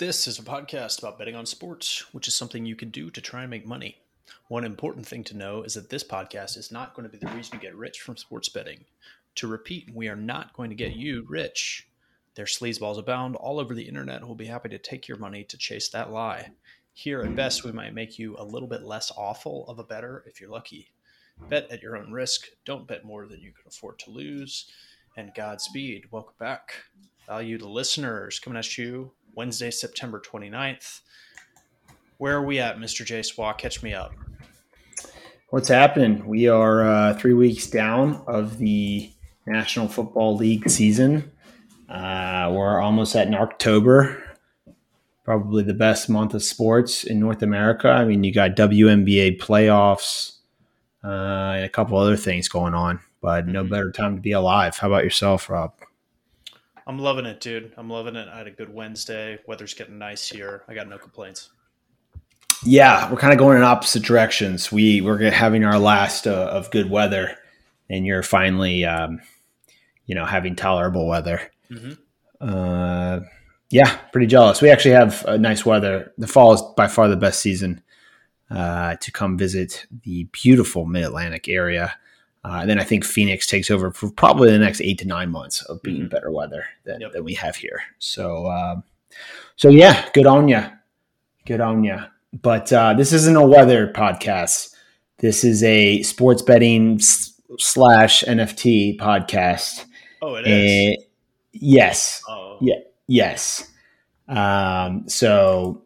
This is a podcast about betting on sports, which is something you can do to try and make money. One important thing to know is that this podcast is not going to be the reason you get rich from sports betting. To repeat, we are not going to get you rich. There's sleazeballs abound all over the internet who will be happy to take your money to chase that lie. Here at best, we might make you a little bit less awful of a better if you're lucky. Bet at your own risk. Don't bet more than you can afford to lose. And Godspeed. Welcome back. Value Valued listeners coming at you Wednesday, September 29th. Where are we at, Mr. J Swa? Catch me up. What's happening? We are uh, three weeks down of the National Football League season. Uh, we're almost at in October, probably the best month of sports in North America. I mean, you got WNBA playoffs uh, and a couple other things going on, but no mm-hmm. better time to be alive. How about yourself, Rob? I'm loving it, dude. I'm loving it. I had a good Wednesday. Weather's getting nice here. I got no complaints. Yeah, we're kind of going in opposite directions. We we're having our last uh, of good weather, and you're finally, um, you know, having tolerable weather. Mm-hmm. Uh, yeah, pretty jealous. We actually have uh, nice weather. The fall is by far the best season uh, to come visit the beautiful Mid Atlantic area. Uh, and then I think Phoenix takes over for probably the next eight to nine months of being mm-hmm. better weather than, yep. than we have here. So, um, so yeah, good on you, good on you. But uh, this isn't a weather podcast. This is a sports betting slash NFT podcast. Oh, it is. Uh, yes. Oh. Yeah. Yes. Um, so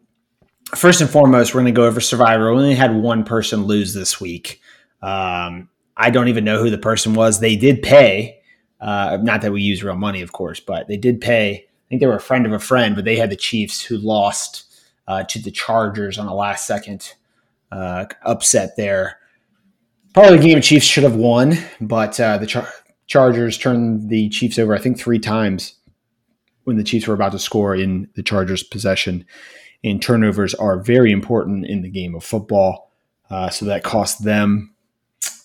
first and foremost, we're going to go over Survivor. We only had one person lose this week. Um, I don't even know who the person was. They did pay. Uh, not that we use real money, of course, but they did pay. I think they were a friend of a friend, but they had the Chiefs who lost uh, to the Chargers on a last second uh, upset there. Probably the game of Chiefs should have won, but uh, the Char- Chargers turned the Chiefs over, I think, three times when the Chiefs were about to score in the Chargers' possession. And turnovers are very important in the game of football. Uh, so that cost them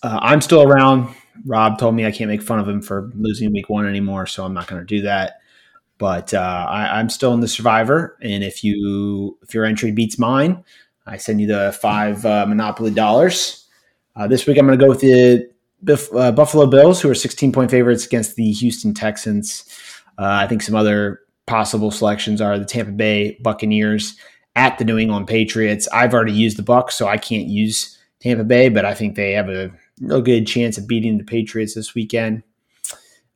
uh, I'm still around. Rob told me I can't make fun of him for losing week one anymore, so I'm not going to do that. But uh, I, am still in the Survivor, and if you if your entry beats mine, I send you the five uh, Monopoly dollars. Uh, this week I'm going to go with the uh, Buffalo Bills, who are 16 point favorites against the Houston Texans. Uh, I think some other possible selections are the Tampa Bay Buccaneers at the New England Patriots. I've already used the Bucks, so I can't use Tampa Bay, but I think they have a real good chance of beating the Patriots this weekend.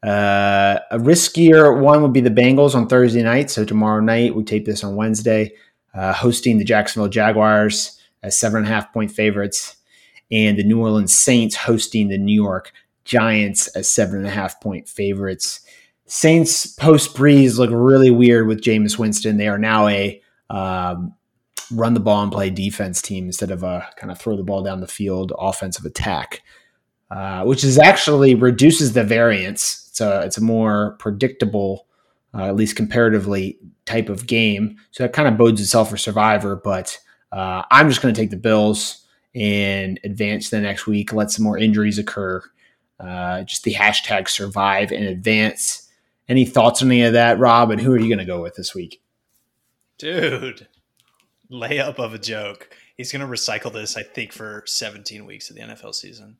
Uh, a riskier one would be the Bengals on Thursday night. So tomorrow night, we tape this on Wednesday, uh, hosting the Jacksonville Jaguars as seven and a half point favorites, and the New Orleans Saints hosting the New York Giants as seven and a half point favorites. Saints post Brees look really weird with Jameis Winston. They are now a um, run the ball and play defense team instead of a kind of throw the ball down the field offensive attack, uh, which is actually reduces the variance. It's a it's a more predictable, uh, at least comparatively, type of game. So that kind of bodes itself for Survivor. But uh, I'm just going to take the Bills and advance the next week. Let some more injuries occur. Uh, just the hashtag survive and advance. Any thoughts on any of that, Rob? And who are you going to go with this week? Dude, layup of a joke. He's going to recycle this, I think, for 17 weeks of the NFL season.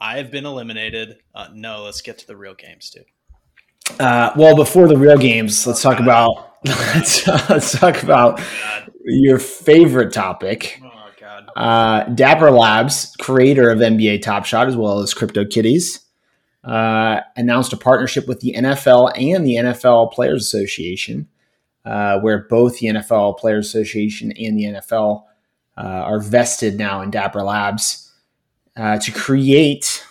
I have been eliminated. Uh, no, let's get to the real games, dude. Uh, well, before the real games, let's talk about let's, let's talk about your favorite topic. Oh God! Uh, Dapper Labs, creator of NBA Top Shot as well as Crypto Kitties, uh, announced a partnership with the NFL and the NFL Players Association uh, where both the NFL Players Association and the NFL uh, are vested now in Dapper Labs uh, to create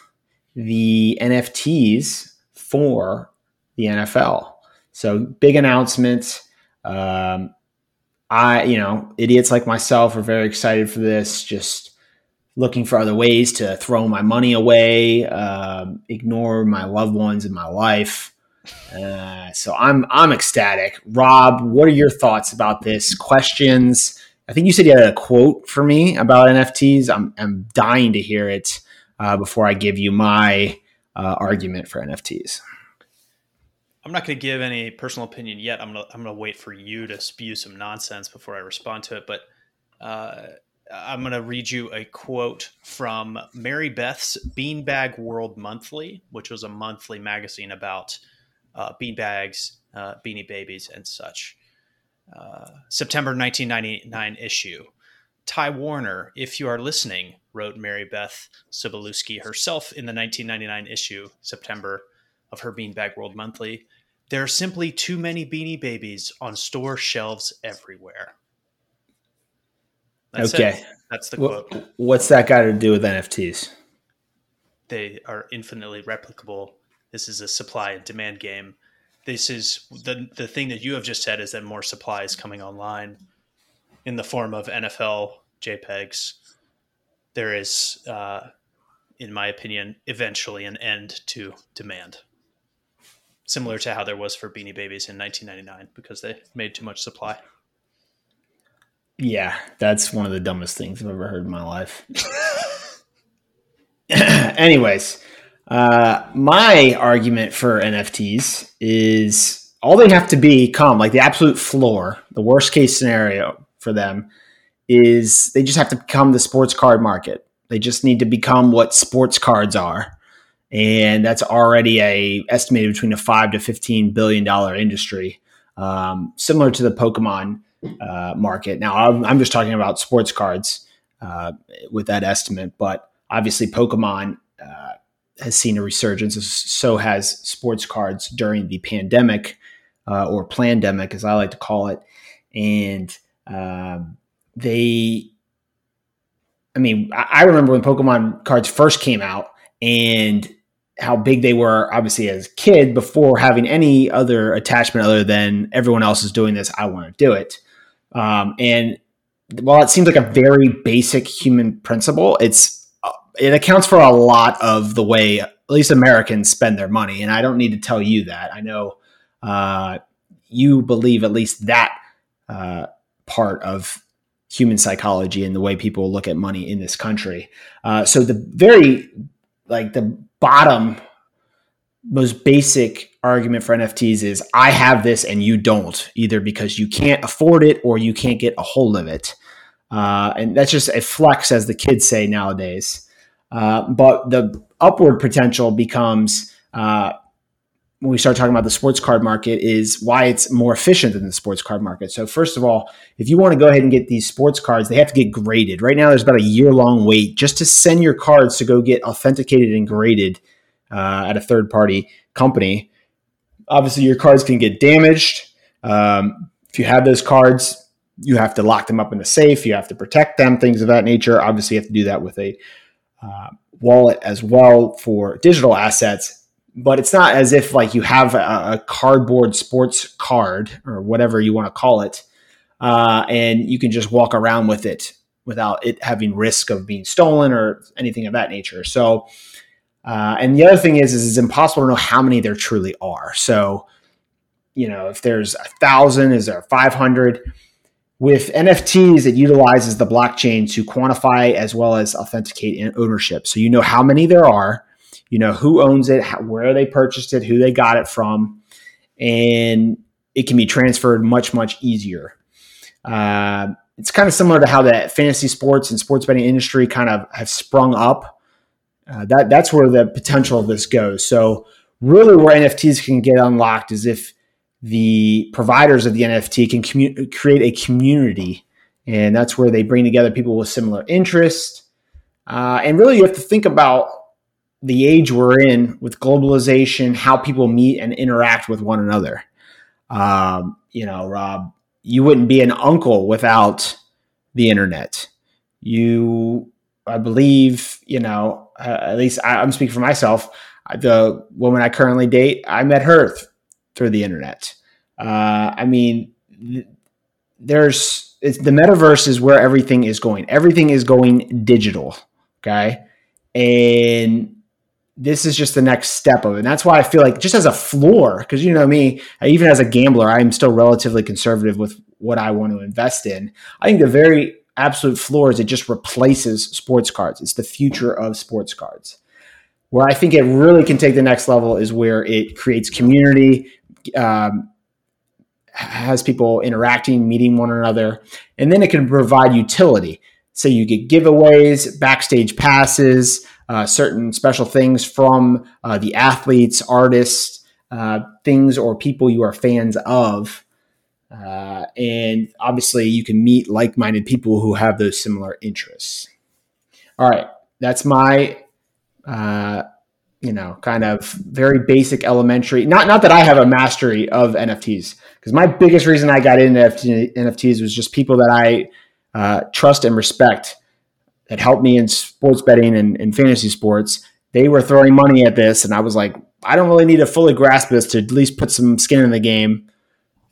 the NFTs for the NFL. So big announcement. Um, I, you know, idiots like myself are very excited for this. Just looking for other ways to throw my money away, um, ignore my loved ones in my life. Uh, so I'm I'm ecstatic. Rob, what are your thoughts about this? Questions? I think you said you had a quote for me about NFTs. I'm I'm dying to hear it uh, before I give you my uh, argument for NFTs. I'm not going to give any personal opinion yet. I'm to I'm to wait for you to spew some nonsense before I respond to it. But uh, I'm going to read you a quote from Mary Beth's Beanbag World Monthly, which was a monthly magazine about uh, beanbags, uh, beanie babies, and such. Uh, September 1999 issue. Ty Warner, if you are listening, wrote Mary Beth Sobolewski herself in the 1999 issue, September, of her Beanbag World Monthly. There are simply too many beanie babies on store shelves everywhere. That's okay. It. That's the quote. What's that got to do with NFTs? They are infinitely replicable. This is a supply and demand game. This is the the thing that you have just said is that more supply is coming online in the form of NFL JPEGs. There is, uh, in my opinion, eventually an end to demand. Similar to how there was for Beanie Babies in 1999 because they made too much supply. Yeah, that's one of the dumbest things I've ever heard in my life. Anyways, uh, my argument for NFTs is all they have to become, like the absolute floor, the worst case scenario for them, is they just have to become the sports card market. They just need to become what sports cards are, and that's already a estimated between a five to fifteen billion dollar industry, um, similar to the Pokemon uh, market. Now, I'm, I'm, just talking about sports cards uh, with that estimate, but obviously, Pokemon uh, has seen a resurgence. So has sports cards during the pandemic uh, or pandemic, as I like to call it, and um, they. I mean, I remember when Pokemon cards first came out, and how big they were obviously as a kid before having any other attachment other than everyone else is doing this i want to do it um, and while it seems like a very basic human principle, it's it accounts for a lot of the way at least Americans spend their money. And I don't need to tell you that. I know uh, you believe at least that uh, part of human psychology and the way people look at money in this country. Uh, so the very like the bottom most basic argument for NFTs is I have this and you don't, either because you can't afford it or you can't get a hold of it. Uh, and that's just a flex, as the kids say nowadays. Uh, but the upward potential becomes uh, when we start talking about the sports card market is why it's more efficient than the sports card market. So first of all, if you want to go ahead and get these sports cards, they have to get graded. Right now, there's about a year long wait just to send your cards to go get authenticated and graded uh, at a third party company. Obviously, your cards can get damaged. Um, if you have those cards, you have to lock them up in a safe. You have to protect them, things of that nature. Obviously, you have to do that with a uh, wallet as well for digital assets. But it's not as if like you have a, a cardboard sports card or whatever you want to call it, uh, and you can just walk around with it without it having risk of being stolen or anything of that nature. So uh, and the other thing is, is it's impossible to know how many there truly are. So, you know, if there's a thousand, is there 500? With NFTs, it utilizes the blockchain to quantify as well as authenticate ownership. So you know how many there are, you know who owns it, how, where they purchased it, who they got it from, and it can be transferred much, much easier. Uh, it's kind of similar to how the fantasy sports and sports betting industry kind of have sprung up uh, that that's where the potential of this goes. So really, where NFTs can get unlocked is if the providers of the NFT can commu- create a community, and that's where they bring together people with similar interests. Uh, and really, you have to think about the age we're in with globalization, how people meet and interact with one another. Um, you know, Rob, you wouldn't be an uncle without the internet. You, I believe, you know, uh, at least I, am speaking for myself. The woman I currently date, I met her through the internet. Uh, I mean, th- there's the metaverse is where everything is going. Everything is going digital. Okay, and this is just the next step of it. And that's why I feel like just as a floor, because you know me, even as a gambler, I'm still relatively conservative with what I want to invest in. I think the very absolute floor is it just replaces sports cards. It's the future of sports cards. Where I think it really can take the next level is where it creates community, um, has people interacting, meeting one another, and then it can provide utility. So you get giveaways, backstage passes, uh, certain special things from uh, the athletes, artists, uh, things or people you are fans of. Uh, and obviously, you can meet like minded people who have those similar interests. All right, that's my uh, you know, kind of very basic elementary. Not not that I have a mastery of NFTs, because my biggest reason I got into NFT, NFTs was just people that I uh, trust and respect that helped me in sports betting and, and fantasy sports. They were throwing money at this, and I was like, I don't really need to fully grasp this to at least put some skin in the game.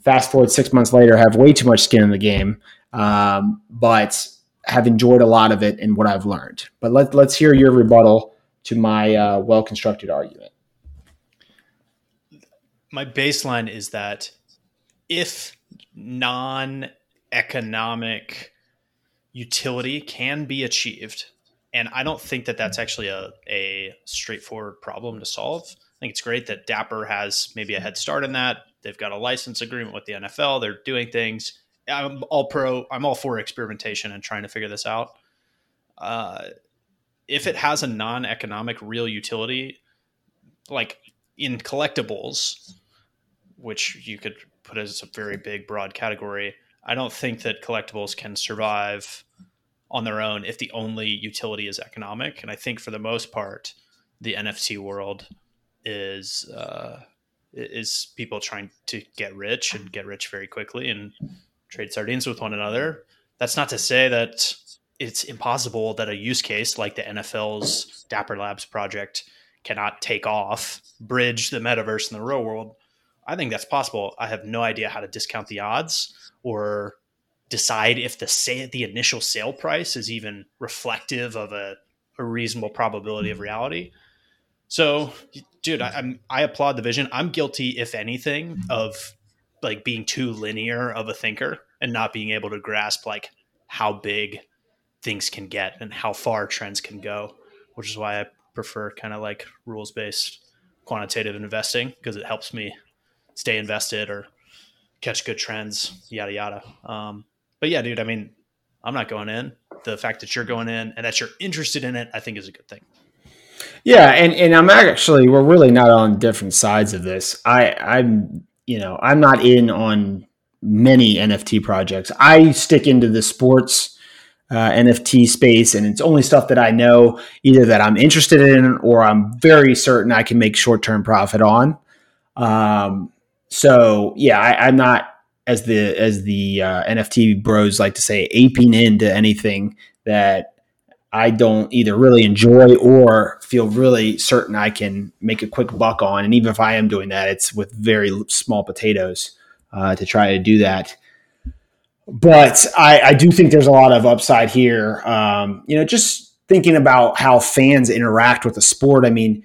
Fast forward six months later, I have way too much skin in the game, um, but have enjoyed a lot of it and what I've learned. But let, let's hear your rebuttal to my uh, well constructed argument? My baseline is that if non economic utility can be achieved, and I don't think that that's actually a, a straightforward problem to solve. I think it's great that Dapper has maybe a head start in that. They've got a license agreement with the NFL. They're doing things. I'm all pro. I'm all for experimentation and trying to figure this out. Uh, if it has a non-economic real utility, like in collectibles, which you could put as a very big broad category, I don't think that collectibles can survive on their own if the only utility is economic. And I think for the most part, the NFT world is uh, is people trying to get rich and get rich very quickly and trade sardines with one another. That's not to say that it's impossible that a use case like the NFL's Dapper Labs project cannot take off, bridge the metaverse and the real world. I think that's possible. I have no idea how to discount the odds or decide if the say the initial sale price is even reflective of a, a reasonable probability of reality. So, dude, I, am I applaud the vision. I'm guilty, if anything, of like being too linear of a thinker and not being able to grasp like how big things can get and how far trends can go, which is why I prefer kind of like rules based quantitative investing because it helps me stay invested or catch good trends, yada yada. Um, but yeah, dude, I mean, I'm not going in. The fact that you're going in and that you're interested in it, I think is a good thing. Yeah, and and I'm actually we're really not on different sides of this. I I'm you know I'm not in on many NFT projects. I stick into the sports uh, NFT space, and it's only stuff that I know either that I'm interested in or I'm very certain I can make short term profit on. Um, so yeah, I, am not as the as the uh, NFT bros like to say aping into anything that I don't either really enjoy or feel really certain I can make a quick buck on. And even if I am doing that, it's with very small potatoes uh, to try to do that but I, I, do think there's a lot of upside here. Um, you know, just thinking about how fans interact with the sport. I mean,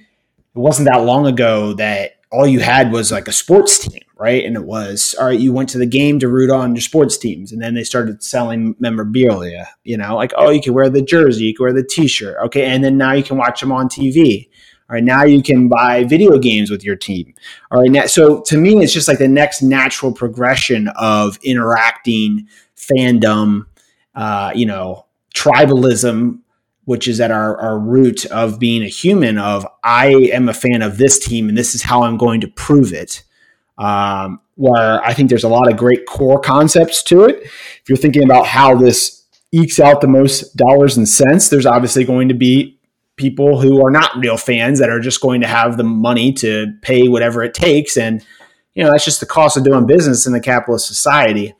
it wasn't that long ago that all you had was like a sports team, right? And it was all right. You went to the game to root on your sports teams, and then they started selling memorabilia. You know, like oh, you can wear the jersey, you can wear the T-shirt, okay, and then now you can watch them on TV. All right, now you can buy video games with your team. All right, now, so to me, it's just like the next natural progression of interacting fandom, uh, you know, tribalism, which is at our, our root of being a human. Of I am a fan of this team, and this is how I'm going to prove it. Um, where I think there's a lot of great core concepts to it. If you're thinking about how this ekes out the most dollars and cents, there's obviously going to be people who are not real fans that are just going to have the money to pay whatever it takes. And, you know, that's just the cost of doing business in the capitalist society.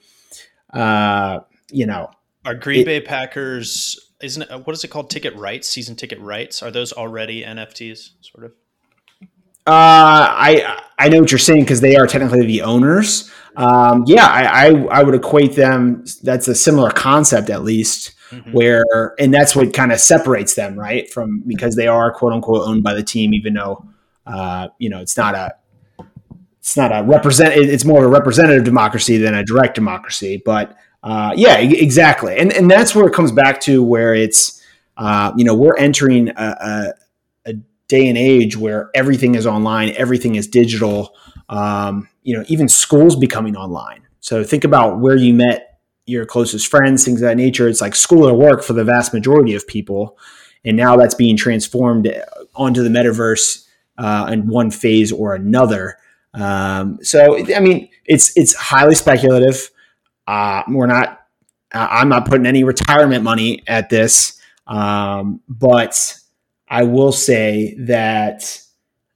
Uh, you know, are Green it, Bay Packers, isn't it, what is it called? Ticket rights, season ticket rights. Are those already NFTs sort of? Uh, I I know what you're saying because they are technically the owners. Um, yeah, I, I, I would equate them. That's a similar concept, at least mm-hmm. where and that's what kind of separates them right from because they are quote unquote owned by the team even though uh, you know it's not a it's not a represent it's more of a representative democracy than a direct democracy but uh, yeah exactly and and that's where it comes back to where it's uh, you know we're entering a, a, a day and age where everything is online, everything is digital. Um, you know, even schools becoming online. So think about where you met your closest friends, things of that nature. It's like school or work for the vast majority of people, and now that's being transformed onto the metaverse uh, in one phase or another. Um, so I mean, it's it's highly speculative. Uh, we're not. Uh, I'm not putting any retirement money at this, um, but I will say that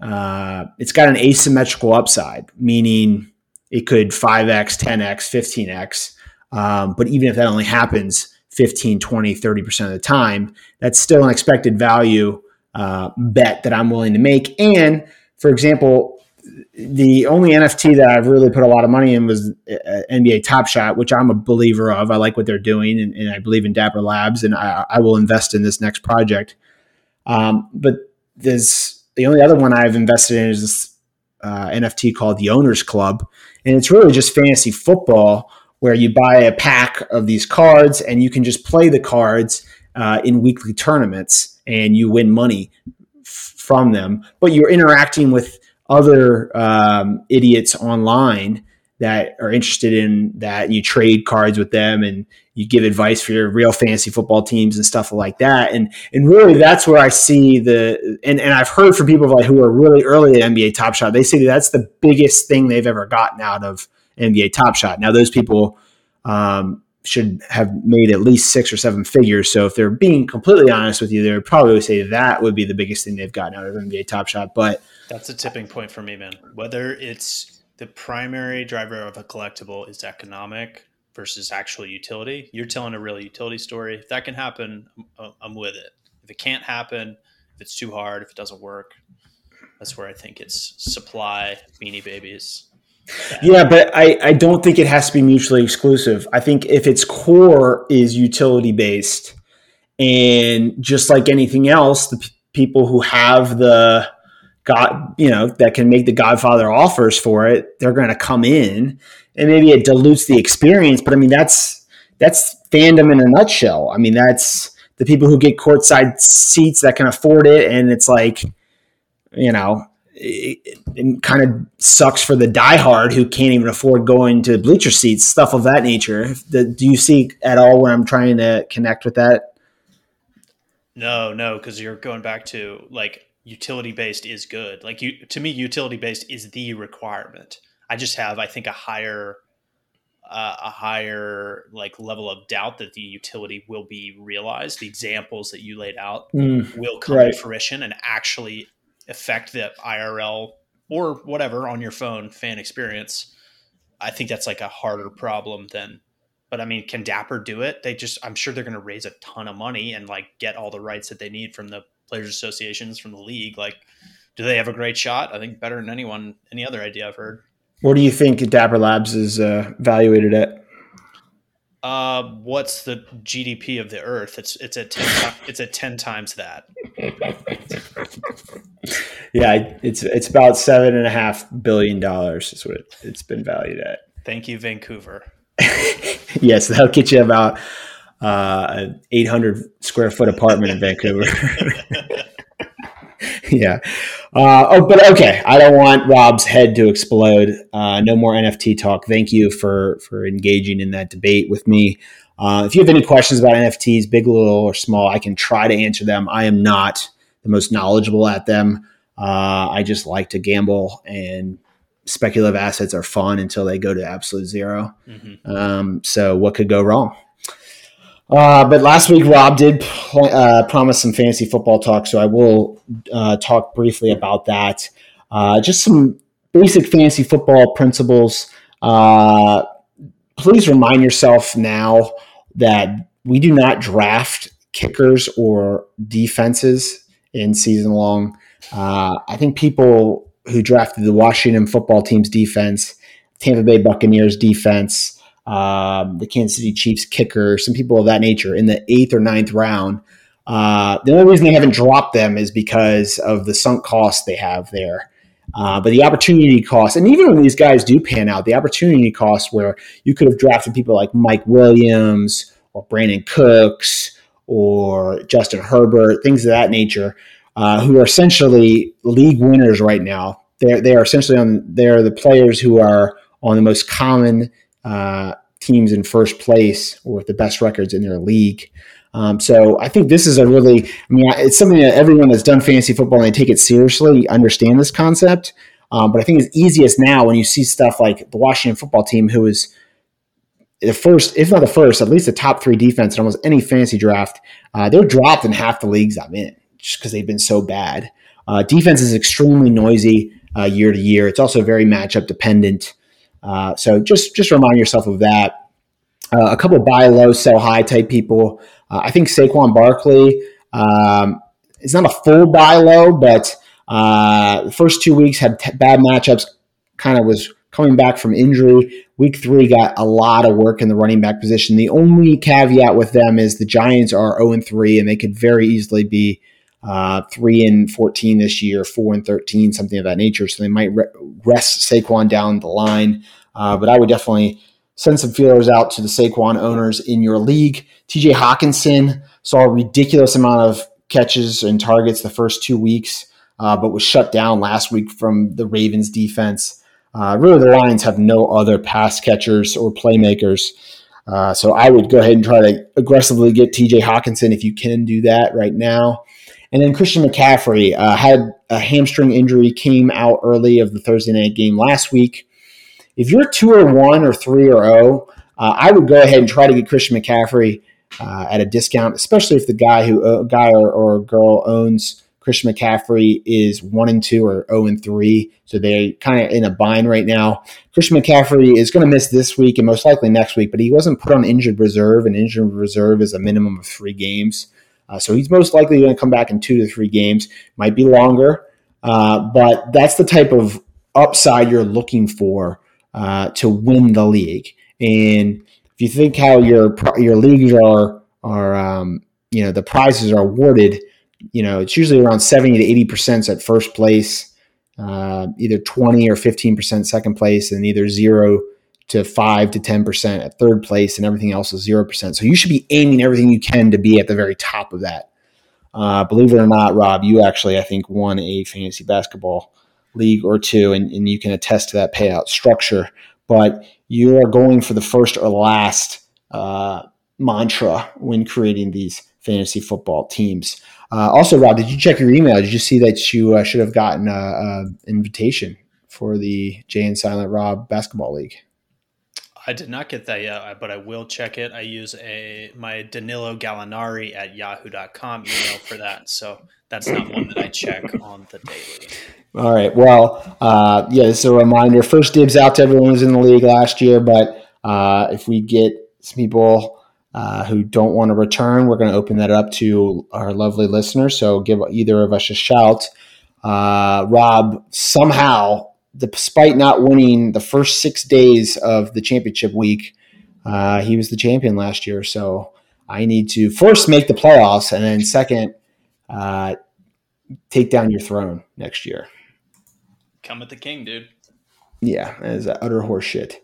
uh, it's got an asymmetrical upside, meaning it could 5x, 10x, 15x. Um, but even if that only happens 15, 20, 30% of the time, that's still an expected value uh, bet that I'm willing to make. And for example, the only NFT that I've really put a lot of money in was uh, NBA Top Shot, which I'm a believer of. I like what they're doing, and, and I believe in Dapper Labs, and I, I, will invest in this next project. Um, but the only other one I've invested in is this uh, NFT called the Owners Club, and it's really just fantasy football where you buy a pack of these cards and you can just play the cards uh, in weekly tournaments and you win money f- from them. But you're interacting with other um, idiots online that are interested in that. You trade cards with them and you give advice for your real fantasy football teams and stuff like that. And and really that's where I see the and, and I've heard from people like who are really early at NBA Top Shot, they say that that's the biggest thing they've ever gotten out of NBA Top Shot. Now those people um, should have made at least six or seven figures. So if they're being completely honest with you, they would probably say that would be the biggest thing they've gotten out of NBA Top Shot. But that's a tipping point for me, man. Whether it's the primary driver of a collectible is economic versus actual utility. You're telling a real utility story. If that can happen, I'm with it. If it can't happen, if it's too hard, if it doesn't work, that's where I think it's supply beanie babies. Yeah, but I, I don't think it has to be mutually exclusive. I think if its core is utility based, and just like anything else, the p- people who have the God, you know, that can make the Godfather offers for it, they're going to come in, and maybe it dilutes the experience. But I mean, that's that's fandom in a nutshell. I mean, that's the people who get courtside seats that can afford it, and it's like, you know, it, it, kind of sucks for the diehard who can't even afford going to bleacher seats, stuff of that nature. The, do you see at all where I'm trying to connect with that? No, no, because you're going back to like utility based is good. Like you, to me, utility based is the requirement. I just have, I think, a higher, uh, a higher like level of doubt that the utility will be realized. The examples that you laid out mm, will come right. to fruition and actually affect the IRL or whatever on your phone fan experience, I think that's like a harder problem than. But I mean, can Dapper do it? They just, I'm sure they're going to raise a ton of money and like get all the rights that they need from the players' associations, from the league. Like, do they have a great shot? I think better than anyone, any other idea I've heard. What do you think Dapper Labs is uh, valuated at? Uh, what's the GDP of the Earth? It's it's at ten. it's at ten times that. yeah, it's it's about seven and a half billion dollars is what it, has been valued at. Thank you, Vancouver. yes, that'll get you about uh, an eight hundred square foot apartment in Vancouver. yeah. Uh, oh, but okay. I don't want Rob's head to explode. Uh, no more NFT talk. Thank you for for engaging in that debate with me. Uh, if you have any questions about NFTs, big, little, or small, I can try to answer them. I am not the most knowledgeable at them. Uh, I just like to gamble, and speculative assets are fun until they go to absolute 0 mm-hmm. um, so, what could go wrong? Uh, but last week, Rob did pl- uh, promise some fantasy football talk, so I will uh, talk briefly about that. Uh, just some basic fantasy football principles. Uh, please remind yourself now that we do not draft kickers or defenses in season long. Uh, I think people who drafted the Washington football team's defense, Tampa Bay Buccaneers defense, um, the Kansas City Chiefs kicker, some people of that nature in the eighth or ninth round. Uh, the only reason they haven't dropped them is because of the sunk cost they have there. Uh, but the opportunity cost, and even when these guys do pan out, the opportunity cost where you could have drafted people like Mike Williams or Brandin Cooks or Justin Herbert, things of that nature, uh, who are essentially league winners right now. They're they are essentially on. They're the players who are on the most common uh, teams in first place or with the best records in their league. Um, so I think this is a really, I mean, it's something that everyone that's done fantasy football and they take it seriously understand this concept. Um, but I think it's easiest now when you see stuff like the Washington football team, who is the first, if not the first, at least the top three defense in almost any fantasy draft. Uh, they're dropped in half the leagues I'm in just because they've been so bad. Uh, defense is extremely noisy uh, year to year. It's also very matchup dependent. Uh, so just just remind yourself of that. Uh, a couple buy low, sell high type people. Uh, I think Saquon Barkley um, is not a full buy low, but uh, the first two weeks had t- bad matchups. Kind of was coming back from injury. Week three got a lot of work in the running back position. The only caveat with them is the Giants are 0 3, and they could very easily be uh, 3 and 14 this year, 4 and 13, something of that nature. So they might re- rest Saquon down the line. Uh, but I would definitely send some feelers out to the Saquon owners in your league. TJ Hockenson saw a ridiculous amount of catches and targets the first two weeks, uh, but was shut down last week from the Ravens defense. Uh, really, the Lions have no other pass catchers or playmakers. Uh, so I would go ahead and try to aggressively get TJ Hockenson if you can do that right now. And then Christian McCaffrey uh, had a hamstring injury, came out early of the Thursday night game last week. If you're two or one or three or oh, uh, I would go ahead and try to get Christian McCaffrey uh, at a discount, especially if the guy who uh, guy or, or girl owns Christian McCaffrey is one and two or zero oh and three, so they're kind of in a bind right now. Christian McCaffrey is going to miss this week and most likely next week, but he wasn't put on injured reserve, and injured reserve is a minimum of three games. Uh, so he's most likely going to come back in two to three games. Might be longer, uh, but that's the type of upside you're looking for uh, to win the league. And if you think how your your leagues are are um, you know the prizes are awarded, you know it's usually around seventy to eighty percent at first place, uh, either twenty or fifteen percent second place, and either zero to five to ten percent at third place, and everything else is zero percent. So you should be aiming everything you can to be at the very top of that. Uh, believe it or not, Rob, you actually I think won a fantasy basketball league or two, and, and you can attest to that payout structure. But you are going for the first or last uh, mantra when creating these fantasy football teams. Uh, also, Rob, did you check your email? Did you see that you uh, should have gotten an invitation for the Jay and Silent Rob basketball league? I did not get that yet, but I will check it. I use a my Danilo Gallinari at yahoo.com email for that. So that's not one that I check on the daily. All right. Well, uh, yeah, is a reminder. First dibs out to everyone who's in the league last year, but uh, if we get some people uh, who don't want to return, we're going to open that up to our lovely listeners. So give either of us a shout. Uh, Rob, somehow, despite not winning the first six days of the championship week, uh, he was the champion last year. So I need to first make the playoffs, and then second, uh, take down your throne next year. Come at the king, dude. Yeah, that is utter horseshit.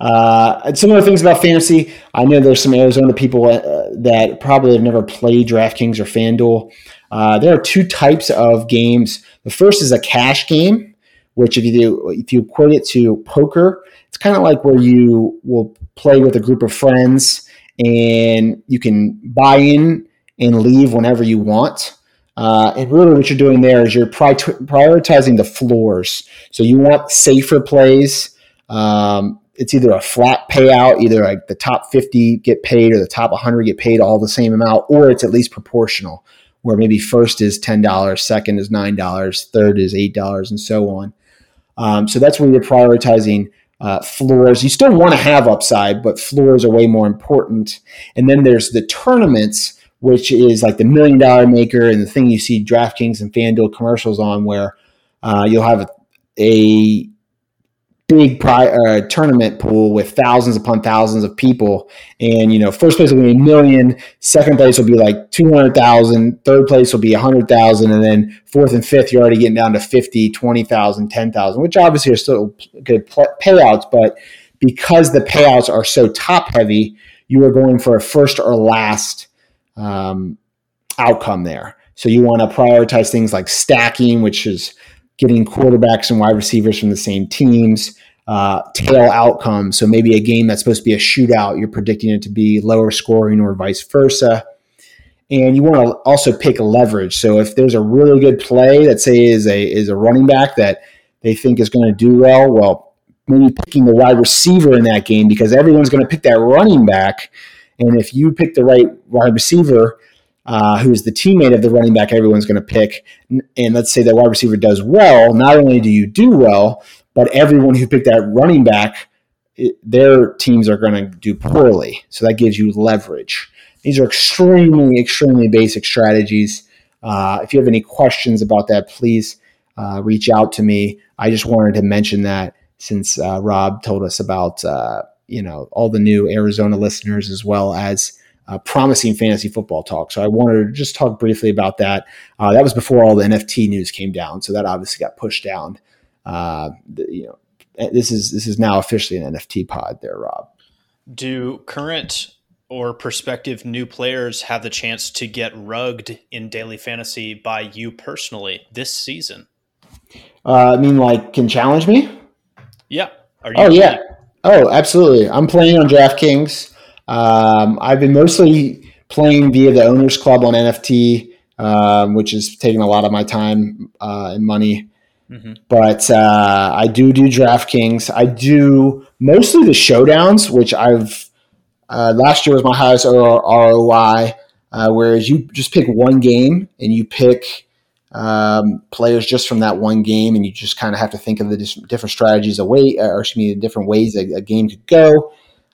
Uh, and some of the things about fantasy, I know there's some Arizona people uh, that probably have never played DraftKings or FanDuel. Uh, there are two types of games. The first is a cash game, which if you do, if you equate it to poker, it's kind of like where you will play with a group of friends and you can buy in and leave whenever you want. Uh, and really, what you're doing there is you're pri- prioritizing the floors. So you want safer plays. Um, it's either a flat payout, either like the top 50 get paid or the top 100 get paid all the same amount, or it's at least proportional, where maybe first is $10, second is $9, third is $8, and so on. Um, so that's where you're prioritizing uh, floors. You still want to have upside, but floors are way more important. And then there's the tournaments which is like the million dollar maker and the thing you see DraftKings and FanDuel commercials on, where uh, you'll have a, a big pri- uh, tournament pool with thousands upon thousands of people, and you know, first place will be a million, second place will be like two hundred thousand, third place will be a hundred thousand, and then fourth and fifth you're already getting down to 50, 20,000, 10,000, which obviously are still good payouts, but because the payouts are so top heavy, you are going for a first or last um, outcome there. So you want to prioritize things like stacking, which is getting quarterbacks and wide receivers from the same teams, uh, tail outcomes. So maybe a game that's supposed to be a shootout, you're predicting it to be lower scoring or vice versa. And you want to also pick leverage. So if there's a really good play that say is a is a running back that they think is going to do well, well, maybe picking the wide receiver in that game because everyone's going to pick that running back. And if you pick the right wide receiver, uh, who is the teammate of the running back everyone's going to pick, and let's say that wide receiver does well, not only do you do well, but everyone who picked that running back, it, their teams are going to do poorly. So that gives you leverage. These are extremely, extremely basic strategies. Uh, if you have any questions about that, please uh, reach out to me. I just wanted to mention that since uh, Rob told us about uh, you know all the new Arizona listeners as well as uh, promising fantasy football talk. So I wanted to just talk briefly about that. Uh, that was before all the NFT news came down, so that obviously got pushed down. Uh, the, you know, eh, this is this is now officially an NFT pod. There, Rob. Do current or prospective new players have the chance to get rugged in daily fantasy by you personally this season? Uh, I mean, like, can challenge me? Yeah. oh yeah. Oh, absolutely. I'm playing on DraftKings. Um, I've been mostly playing via the Owners Club on NFT, um, which is taking a lot of my time uh, and money. Mm-hmm. But uh, I do do DraftKings. I do mostly the showdowns, which I've uh, last year was my highest ROI. Uh, whereas you just pick one game and you pick um, players just from that one game, and you just kind of have to think of the different strategies away, or excuse me, the different ways a, a game could go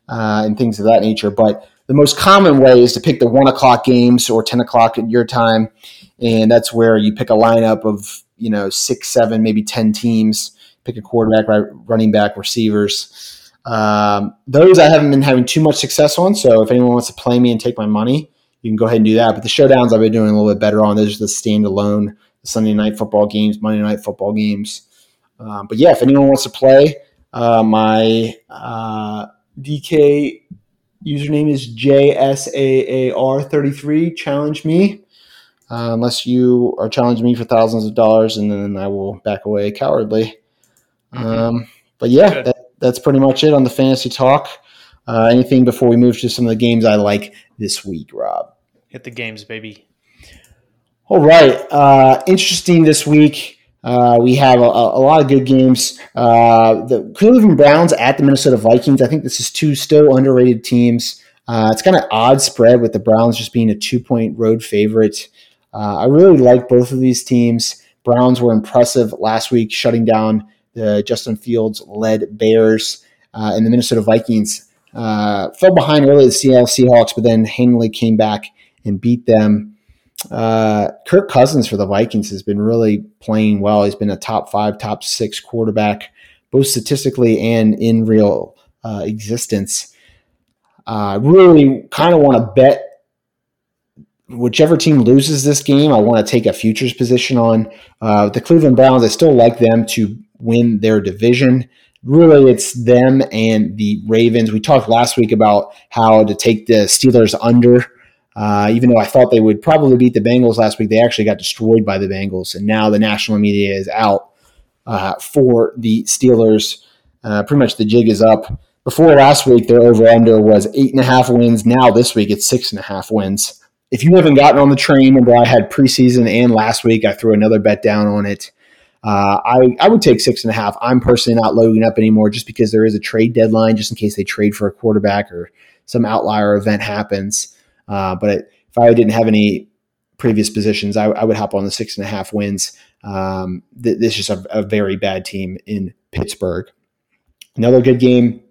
uh, and things of that nature. But the most common way is to pick the one o'clock games or 10 o'clock at your time. And that's where you pick a lineup of, you know, six, seven, maybe 10 teams, pick a quarterback, running back, receivers. Um, those I haven't been having too much success on. So if anyone wants to play me and take my money, you can go ahead and do that. But the showdowns I've been doing a little bit better on. Those are the standalone Sunday night football games, Monday night football games. Um, but yeah, if anyone wants to play, uh, my uh, DK username is JSAAR33. Challenge me. Uh, unless you are challenging me for thousands of dollars, and then I will back away cowardly. Mm-hmm. Um, but yeah, that, that's pretty much it on the fantasy talk. Uh, anything before we move to some of the games I like this week, Rob? Hit the games, baby. All right. Uh, interesting this week. Uh, we have a, a, lot of good games. Uh, the Cleveland Browns at the Minnesota Vikings. I think this is two still underrated teams. Uh, it's kind of odd spread with the Browns just being a two point road favorite. Uh, I really like both of these teams. Browns were impressive last week, shutting down the Justin Fields led Bears, uh, and the Minnesota Vikings uh, fell behind early the Seattle Seahawks, but then handily came back and beat them. Uh, Kirk Cousins for the Vikings has been really playing well. He's been a top five, top six quarterback, both statistically and in real uh, existence. I uh, really kind of want to bet whichever team loses this game. I want to take a futures position on uh, the Cleveland Browns. I still like them to win their division. Really, it's them and the Ravens. We talked last week about how to take the Steelers under uh, even though I thought they would probably beat the Bengals last week, they actually got destroyed by the Bengals, and now the national media is out uh, for the Steelers. Uh, pretty much the jig is up. Before last week, their over under was eight and a half wins. Now this week, it's six and a half wins. If you haven't gotten on the train, remember I had preseason and last week I threw another bet down on it. Uh, I, I would take six and a half. I'm personally not loading up anymore just because there is a trade deadline, just in case they trade for a quarterback or some outlier event happens. Uh, but if I didn't have any previous positions, I, I, would hop on the six and a half wins. Um, th- this is a, a, very bad team in Pittsburgh. Another good game.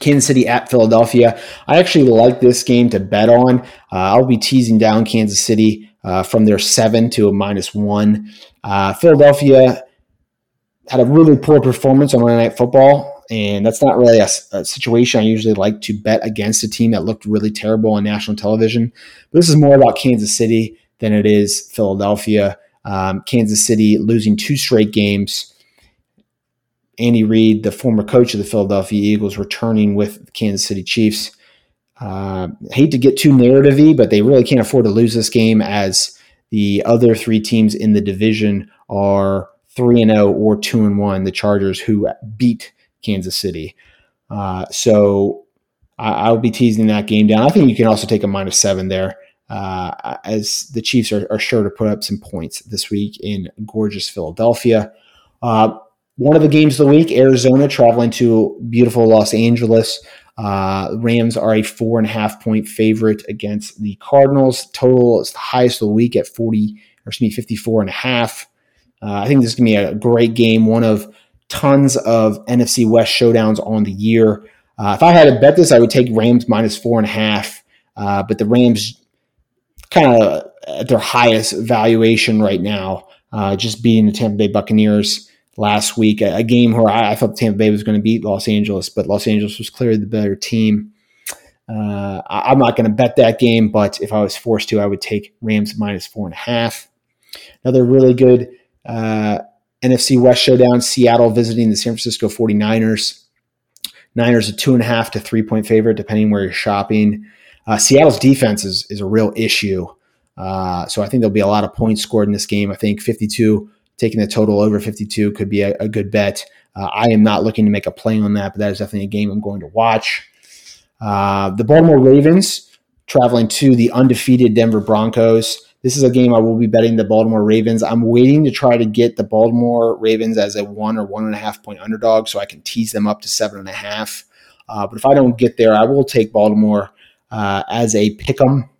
Kansas City at Philadelphia. I actually like this game to bet on. Uh, I'll be teasing down Kansas City uh, from their seven to a minus one. Uh, Philadelphia had a really poor performance on Monday Night Football and that's not really a, a, situation I usually like to bet against a team that looked really terrible on national television. But this is more about Kansas City than it is Philadelphia. Um, Kansas City losing two straight games. Andy Reid, the former coach of the Philadelphia Eagles, returning with the Kansas City Chiefs. Uh, hate to get too narrative but they really can't afford to lose this game as The other three teams in the division are three and zero oh or two and one. The Chargers, who beat Kansas City. Uh, so I, will be teasing that game down. I think you can also take a minus seven there, uh, as the Chiefs are, are, sure to put up some points this week in gorgeous Philadelphia. Uh, one of the games of the week, Arizona traveling to beautiful Los Angeles. Uh, Rams are a four and a half point favorite against the Cardinals. Total is the highest of the week at 40, or excuse me, 54 and a half. Uh, I think this is going to be a great game, one of tons of NFC West showdowns on the year. Uh, if I had to bet this, I would take Rams minus four and a half. Uh, but the Rams kind of at their highest valuation right now, uh, just beating the Tampa Bay Buccaneers last week, a, a game where I, I, thought Tampa Bay was going to beat Los Angeles, but Los Angeles was clearly the better team. Uh, I, am not going to bet that game, but if I was forced to, I would take Rams minus four and a half. Another really good uh, NFC West showdown Seattle visiting the San Francisco 49ers. Niners a two and a half to three point favorite, depending where you're shopping. Uh, Seattle's defense is, is a real issue. Uh, so I think there'll be a lot of points scored in this game. I think 52 taking the total over 52 could be a, a good bet. Uh, I am not looking to make a play on that, but that is definitely a game I'm going to watch. Uh, the Baltimore Ravens traveling to the undefeated Denver Broncos. This is a game I will be betting the Baltimore Ravens. I'm waiting to try to get the Baltimore Ravens as a one or one and a half point underdog so I can tease them up to seven and a half. Uh, but if I don't get there, I will take Baltimore uh, as a pick 'em.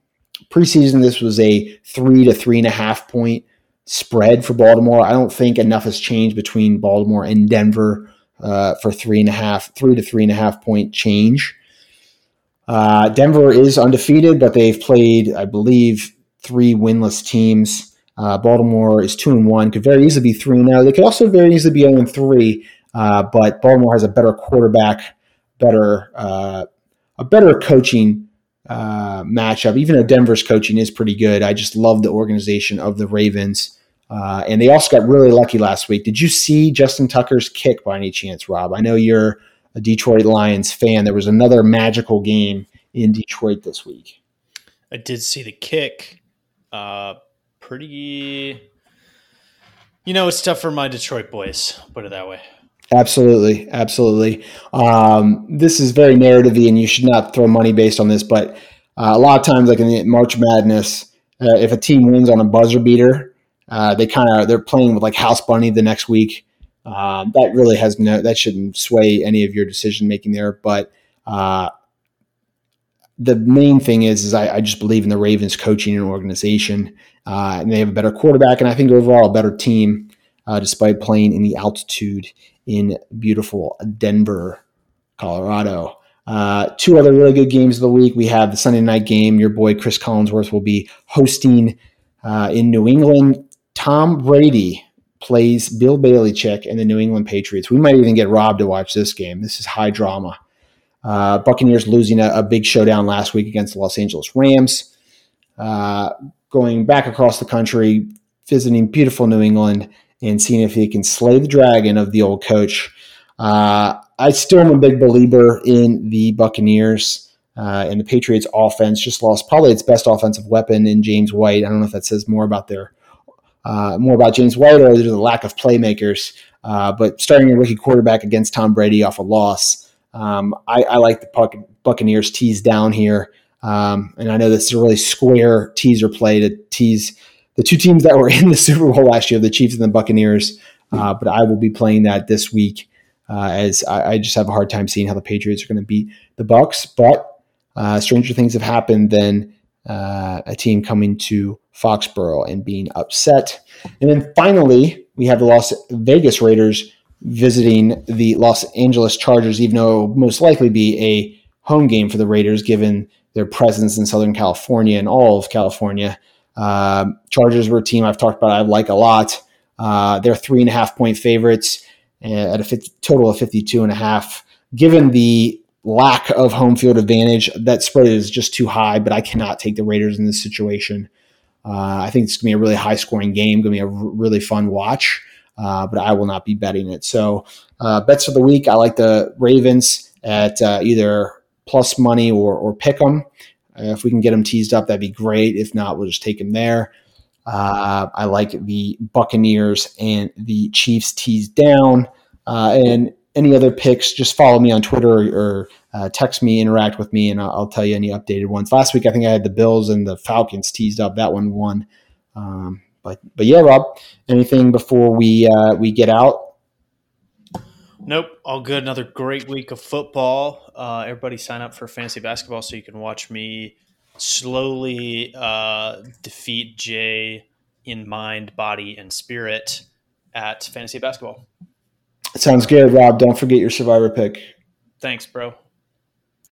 Preseason, this was a three to three and a half point spread for Baltimore. I don't think enough has changed between Baltimore and Denver uh, for three and a half, three to three and a half point change. Uh, Denver is undefeated, but they've played, I believe, three winless teams. Uh, Baltimore is two and one, could very easily be three now. They could also very easily be zero and three, uh, but Baltimore has a better quarterback, better uh, a better coaching uh, matchup. Even though Denver's coaching is pretty good, I just love the organization of the Ravens. Uh, and they also got really lucky last week. Did you see Justin Tucker's kick by any chance, Rob? I know you're a Detroit Lions fan. There was another magical game in Detroit this week. I did see the kick. Uh, pretty. You know, it's tough for my Detroit boys. Put it that way. Absolutely, absolutely. Um, this is very narrative and you should not throw money based on this. But uh, a lot of times, like in the March Madness, uh, if a team wins on a buzzer beater, uh, they kind of they're playing with like house money the next week. Um, that really has no that shouldn't sway any of your decision making there. But uh, the main thing is, is I, I, just believe in the Ravens coaching and organization, uh, and they have a better quarterback, and I think overall a better team, uh, despite playing in the altitude in beautiful Denver, Colorado. Uh, two other really good games of the week. We have the Sunday night game. Your boy Chris Collinsworth will be hosting uh, in New England. Tom Brady plays Bill Belichick and the New England Patriots. We might even get Rob to watch this game. This is high drama. Uh, Buccaneers losing a, a, big showdown last week against the Los Angeles Rams. Uh, going back across the country, visiting beautiful New England, and seeing if he can slay the dragon of the old coach. Uh, I still am a big believer in the Buccaneers. Uh, and the Patriots offense just lost probably its best offensive weapon in James White. I don't know if that says more about their uh, more about James White or the lack of playmakers. Uh, but starting a rookie quarterback against Tom Brady off a loss, um, I, I, like the Buccaneers tease down here. Um, and I know this is a really square teaser play to tease the two teams that were in the Super Bowl last year, the Chiefs and the Buccaneers. Uh, but I will be playing that this week uh, as I, I, just have a hard time seeing how the Patriots are going to beat the Bucks. But uh, stranger things have happened than uh, a team coming to Foxborough and being upset. And then finally, we have the Las Vegas Raiders visiting the Los Angeles Chargers, even though most likely be a home game for the Raiders given their presence in Southern California and all of California. Uh, Chargers were a team I've talked about I like a lot. Uh, they're three and a half point favorites uh, at a 50, total of 52 and a half. Given the lack of home field advantage, that spread is just too high, but I cannot take the Raiders in this situation. Uh, I think it's going to be a really high scoring game, going to be a r- really fun watch, uh, but I will not be betting it. So, uh, bets for the week, I like the Ravens at either plus money or, or pick them. Uh, if we can get them teased up, that'd be great. If not, we'll just take them there. Uh, I like the Buccaneers and the Chiefs teased down. Uh, and any other picks, just follow me on Twitter or, or uh, text me, interact with me, and I'll, I'll, tell you any updated ones. Last week, I think I had the Bills and the Falcons teased up. That one won. Um, but but yeah, Rob, anything before we uh, we get out? Nope, all good. Another great week of football. Uh, everybody sign up for fantasy basketball so you can watch me slowly uh, defeat Jay in mind, body, and spirit at fantasy basketball. Sounds good, Rob. Don't forget your survivor pick. Thanks, bro.